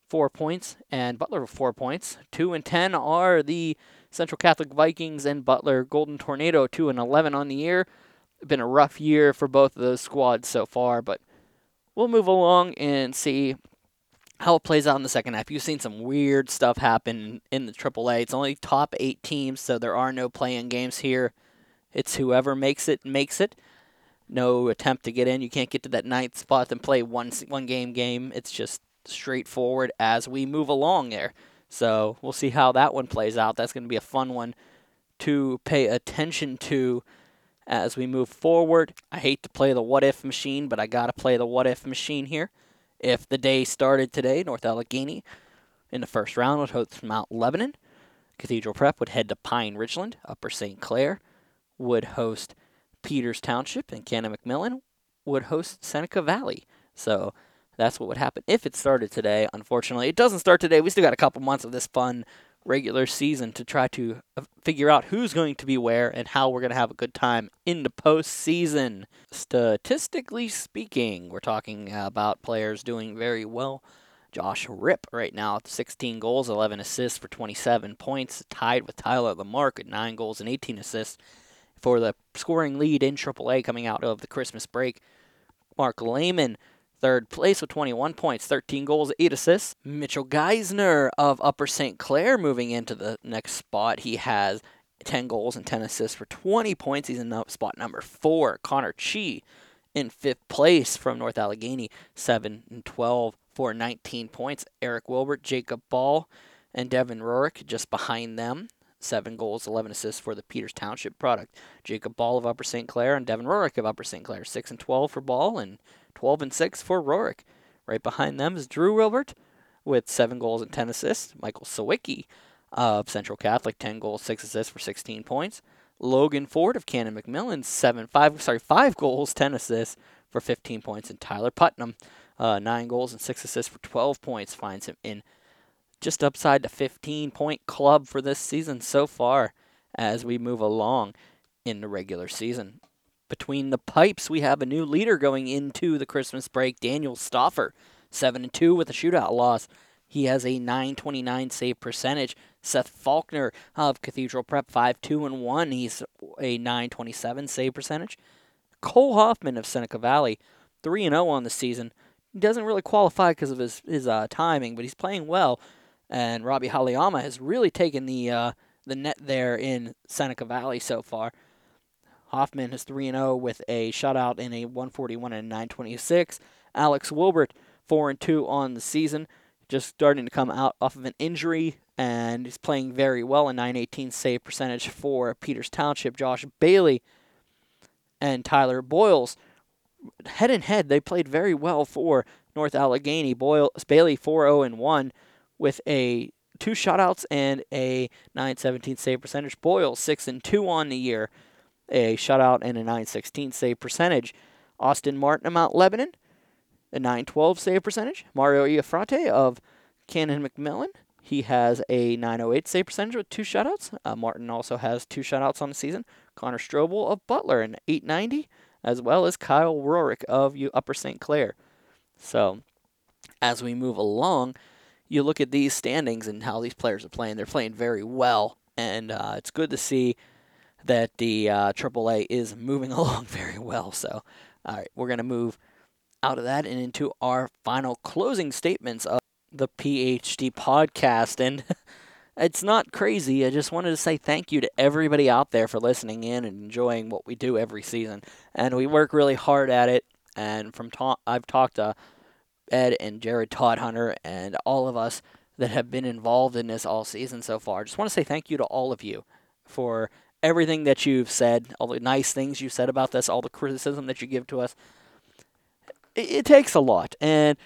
4 points, and Butler, with 4 points. 2 and 10 are the Central Catholic Vikings and Butler Golden Tornado, 2 and 11 on the year. Been a rough year for both of those squads so far, but we'll move along and see how it plays out in the second half. You've seen some weird stuff happen in the AAA. It's only top eight teams, so there are no playing games here. It's whoever makes it makes it. No attempt to get in. You can't get to that ninth spot and play one one game game. It's just straightforward as we move along there. So we'll see how that one plays out. That's going to be a fun one to pay attention to as we move forward. I hate to play the what if machine, but I got to play the what if machine here. If the day started today, North Allegheny in the first round would host Mount Lebanon. Cathedral Prep would head to Pine Richland. Upper St. Clair would host Peters Township, and Canon McMillan would host Seneca Valley. So that's what would happen if it started today. Unfortunately, it doesn't start today. We still got a couple months of this fun regular season to try to uh, figure out who's going to be where and how we're going to have a good time in the postseason. Statistically speaking, we're talking about players doing very well. Josh Rip right now 16 goals, 11 assists for 27 points, tied with Tyler Lamarck at 9 goals and 18 assists for the scoring lead in AAA coming out of the Christmas break. Mark Lehman Third place with 21 points, 13 goals, 8 assists. Mitchell Geisner of Upper St. Clair moving into the next spot. He has 10 goals and 10 assists for 20 points. He's in spot number four. Connor Chi in fifth place from North Allegheny, 7 and 12 for 19 points. Eric Wilbert, Jacob Ball, and Devin Rorick just behind them. Seven goals, 11 assists for the Peters Township product. Jacob Ball of Upper St. Clair and Devin Rorick of Upper St. Clair. 6 and 12 for Ball and 12 and 6 for Rorick. Right behind them is Drew Wilbert with 7 goals and 10 assists. Michael Sawicki of Central Catholic, 10 goals, 6 assists for 16 points. Logan Ford of Canon McMillan, 7 5 sorry, 5 [laughs] goals, 10 assists for 15 points and Tyler Putnam, uh, 9 goals and 6 assists for 12 points finds him in just upside the 15 point club for this season so far as we move along in the regular season. Between the pipes, we have a new leader going into the Christmas break, Daniel Stoffer, 7 and 2 with a shootout loss. He has a 929 save percentage. Seth Faulkner of Cathedral Prep 5 2 and 1. He's a 927 save percentage. Cole Hoffman of Seneca Valley 3 and 0 on the season. He doesn't really qualify because of his his uh, timing, but he's playing well. And Robbie Haliyama has really taken the uh, the net there in Seneca Valley so far. Hoffman is 3 0 with a shutout in a 141 and 926. Alex Wilbert 4 and 2 on the season, just starting to come out off of an injury, and he's playing very well. A 918 save percentage for Peters Township. Josh Bailey and Tyler Boyles, head and head, they played very well for North Allegheny. Boyle, Bailey 4 0 and 1 with a two shutouts and a 917 save percentage. Boyle 6 and 2 on the year a shutout and a 916 save percentage. Austin Martin of Mount Lebanon, a 912 save percentage. Mario Iafrate of Canon McMillan, he has a 908 save percentage with two shutouts. Uh, Martin also has two shutouts on the season. Connor Strobel of Butler, an 890, as well as Kyle Rorick of Upper St. Clair. So, as we move along, you look at these standings and how these players are playing. They're playing very well, and uh, it's good to see that the uh, AAA is moving [laughs] along very well. So, all right, we're going to move out of that and into our final closing statements of the PHD podcast. And [laughs] it's not crazy. I just wanted to say thank you to everybody out there for listening in and enjoying what we do every season. And we work really hard at it. And from ta- I've talked to Ed and Jared Todhunter and all of us that have been involved in this all season so far. I just want to say thank you to all of you for everything that you've said, all the nice things you said about this, all the criticism that you give to us. It, it takes a lot. And,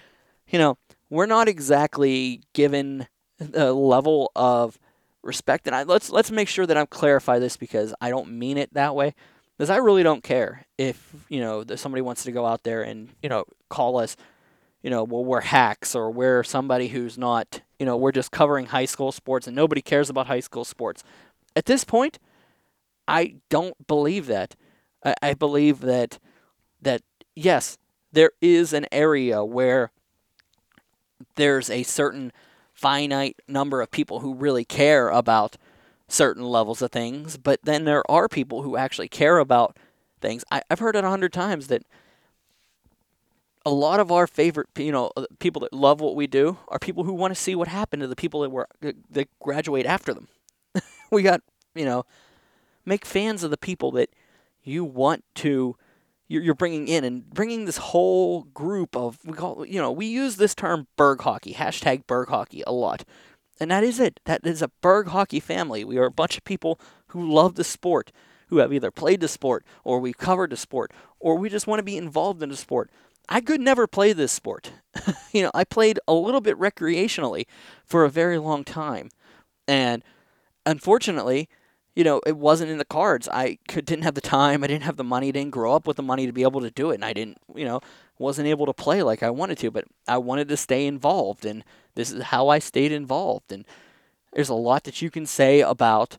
you know, we're not exactly given the level of respect. And I, let's let's make sure that I clarify this because I don't mean it that way. Because I really don't care if you know somebody wants to go out there and you know call us, you know, well we're hacks or we're somebody who's not, you know, we're just covering high school sports and nobody cares about high school sports. At this point, I don't believe that. I, I believe that that yes, there is an area where there's a certain finite number of people who really care about certain levels of things, but then there are people who actually care about things. I, have heard it a hundred times that a lot of our favorite, you know, uh, people that love what we do are people who want to see what happened to the people that were that graduate after them. [laughs] we got, you know, make fans of the people that you want to you're bringing in and bringing this whole group of we call you know we use this term Burgh hockey hashtag Burgh hockey a lot. And that is it. That is a Burgh hockey family. We are a bunch of people who love the sport who have either played the sport or we've covered the sport or we just want to be involved in the sport. I could never play this sport. [laughs] You know I played a little bit recreationally for a very long time. And unfortunately you know, it wasn't in the cards. I could, didn't have the time. I didn't have the money. I didn't grow up with the money to be able to do it. And I didn't, you know, wasn't able to play like I wanted to. But I wanted to stay involved. And this is how I stayed involved. And there's a lot that you can say about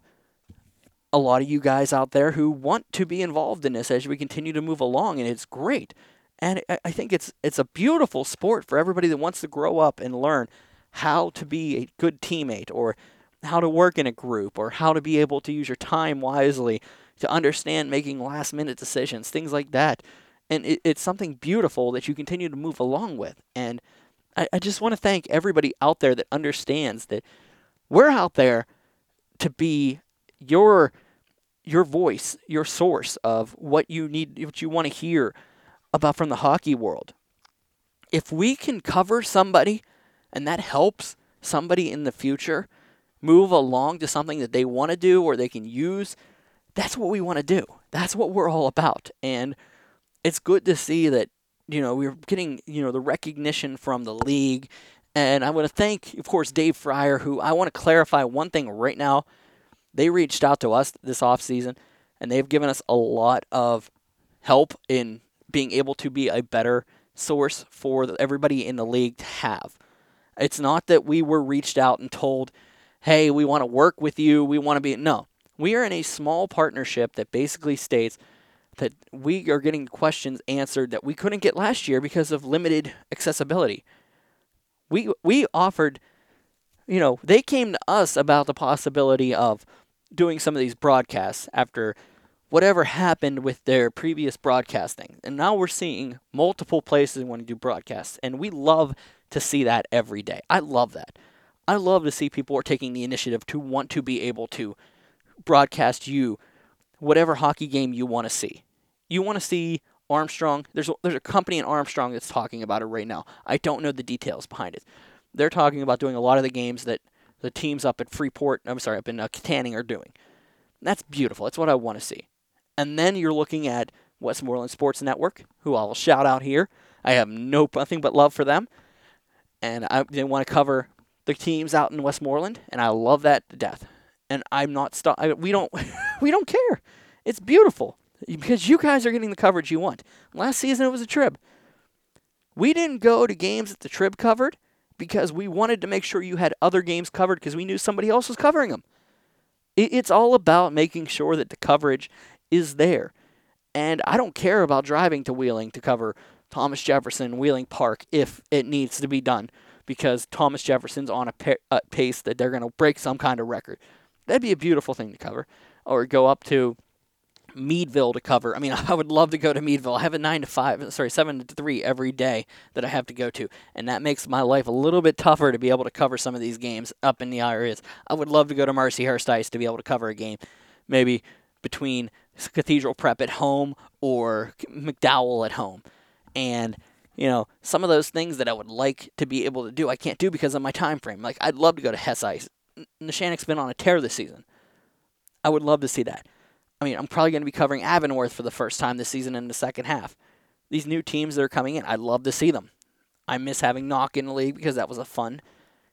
a lot of you guys out there who want to be involved in this as we continue to move along. And it's great. And I think it's it's a beautiful sport for everybody that wants to grow up and learn how to be a good teammate or how to work in a group or how to be able to use your time wisely to understand making last minute decisions, things like that. And it, it's something beautiful that you continue to move along with. And I, I just want to thank everybody out there that understands that we're out there to be your your voice, your source of what you need, what you want to hear about from the hockey world. If we can cover somebody and that helps somebody in the future move along to something that they want to do or they can use, that's what we want to do. That's what we're all about. And it's good to see that, you know, we're getting, you know, the recognition from the league. And I want to thank, of course, Dave Fryer, who I want to clarify one thing right now. They reached out to us this offseason and they've given us a lot of help in being able to be a better source for everybody in the league to have. It's not that we were reached out and told, hey, we want to work with you, we want to be. No. We are in a small partnership that basically states that we are getting questions answered that we couldn't get last year because of limited accessibility. We we offered you know, they came to us about the possibility of doing some of these broadcasts after whatever happened with their previous broadcasting. And now we're seeing multiple places want to do broadcasts, and we love to see that every day. I love that. I love to see people are taking the initiative to want to be able to broadcast you whatever hockey game you want to see. You want to see Armstrong. There's a, there's a company in Armstrong that's talking about it right now. I don't know the details behind it. They're talking about doing a lot of the games that the teams up at Freeport, I'm sorry, up in uh, Kittanning are doing. That's beautiful. That's what I want to see. And then you're looking at Westmoreland Sports Network, who I'll shout out here. I have no nothing but love for them and I they want to cover the teams out in Westmoreland, and I love that to death. And I'm not stop. We don't [laughs] we don't care. It's beautiful because you guys are getting the coverage you want. Last season it was a trib. We didn't go to games that the trib covered because we wanted to make sure you had other games covered because we knew somebody else was covering them. It's all about making sure that the coverage is there. And I don't care about driving to Wheeling to cover Thomas Jefferson, Wheeling Park, if it needs to be done, because Thomas Jefferson's on a, pa- a pace that they're going to break some kind of record. That'd be a beautiful thing to cover. Or go up to Meadville to cover. I mean, [laughs] I would love to go to Meadville. I have a nine to five, sorry, seven to three every day that I have to go to, and that makes my life a little bit tougher to be able to cover some of these games up in the areas. I would love to go to Mercyhurst Ice to be able to cover a game, maybe between Cathedral Prep at home or McDowell at home. And you know, some of those things that I would like to be able to do, I can't do because of my time frame. Like I'd love to go to Hess Ice. Neshannock's been on a tear this season. I would love to see that. I mean, I'm probably going to be covering Avonworth for the first time this season in the second half. These new teams that are coming in, I'd love to see them. I miss having Knock in the league because that was a fun,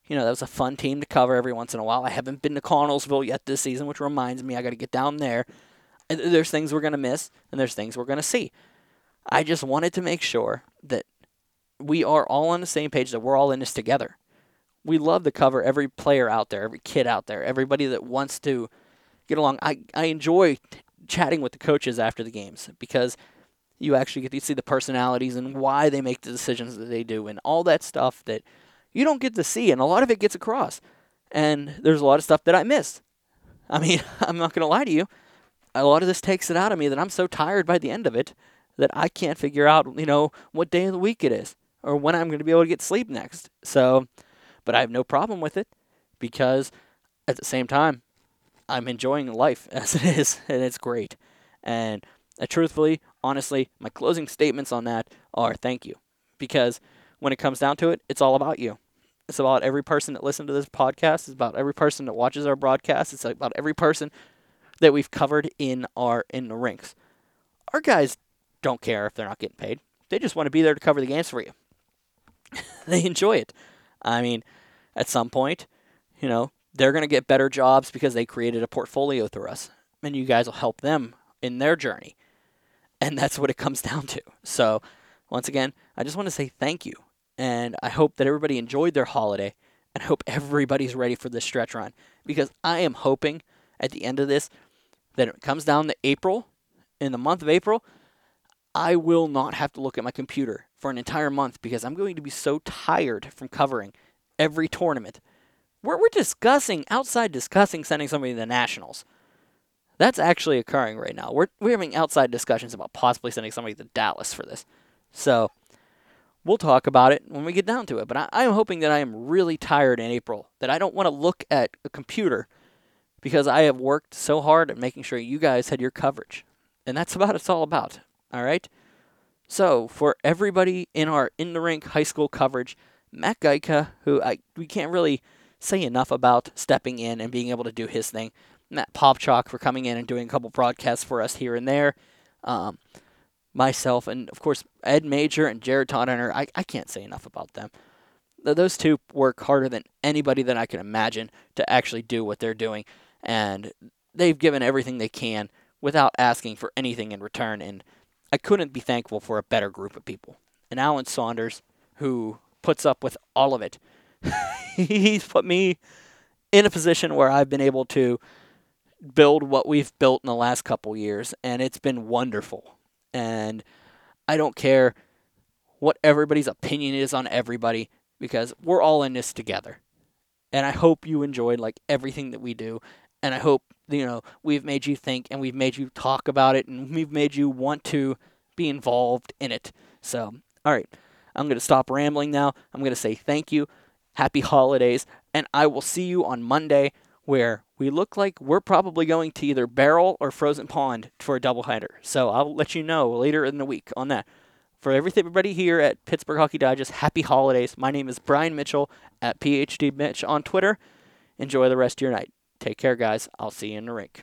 you know, that was a fun team to cover every once in a while. I haven't been to Connellsville yet this season, which reminds me I got to get down there. There's things we're going to miss, and there's things we're going to see. I just wanted to make sure that we are all on the same page, that we're all in this together. We love to cover every player out there, every kid out there, everybody that wants to get along. I, I enjoy chatting with the coaches after the games because you actually get to see the personalities and why they make the decisions that they do and all that stuff that you don't get to see. And a lot of it gets across. And there's a lot of stuff that I miss. I mean, [laughs] I'm not going to lie to you. A lot of this takes it out of me that I'm so tired by the end of it that I can't figure out, you know, what day of the week it is or when I'm going to be able to get sleep next. So, but I have no problem with it because at the same time, I'm enjoying life [laughs] as it is, and it's great. And uh, truthfully, honestly, my closing statements on that are thank you. Because when it comes down to it, it's all about you. It's about every person that listens to this podcast. It's about every person that watches our broadcast. It's about every person that we've covered in our in the rinks. Our guys don't care if they're not getting paid. They just want to be there to cover the games for you. [laughs] they enjoy it. I mean, at some point, you know, they're going to get better jobs because they created a portfolio through us. And you guys will help them in their journey. And that's what it comes [laughs] down to. So, once again, I just want to say thank you. And I hope that everybody enjoyed their holiday. And I hope everybody's ready for this stretch run. Because I am hoping at the end of this that it comes down to April, in the month of April, I will not have to look at my computer for an entire month because I'm going to be so tired from covering every tournament. We're, we're discussing, outside discussing sending somebody to the Nationals. That's actually occurring right now. We're, we're having outside discussions about possibly sending somebody to Dallas for this. So we'll talk about it when we get down to it. But I, I'm hoping that I am really tired in April, that I don't want to look at a computer because I have worked so hard at making sure you guys had your coverage. And that's [laughs] about it's all about. All right? So, for everybody in our in the rink high school coverage, Matt Geica, who I we can't really say enough about stepping in and being able to do his thing. Matt Popchalk for coming in and doing a couple broadcasts for us here and there. Um, myself, and of course, Ed Major and Jared Todhunter. I, I can't say enough about them. Those two work harder than anybody that I can imagine to actually do what they're doing. And they've given everything they can without asking for anything in return. And I couldn't be thankful for a better group of people. And Alan Saunders, who puts up with all of it, [laughs] he's put me in a position where I've been able to build what we've built in the last couple years, and it's been wonderful. And I don't care what everybody's opinion is on everybody because we're all in this together. And I hope you enjoyed like everything that we do. And I hope, you know, we've made you think and we've made you talk about it and we've made you want to be involved in it. So, all right, I'm going to stop rambling now. I'm going to say thank you, happy holidays, and I will see you on Monday where we look like we're probably going to either Burrell or Frozen Pond for a doubleheader. So I'll let you know later in the week on that. For everybody here at Pittsburgh Hockey Digest, happy holidays. My name is Brian Mitchell at PhD Mitch on Twitter. Enjoy the rest of your night. Take care, guys. I'll see you in the rink.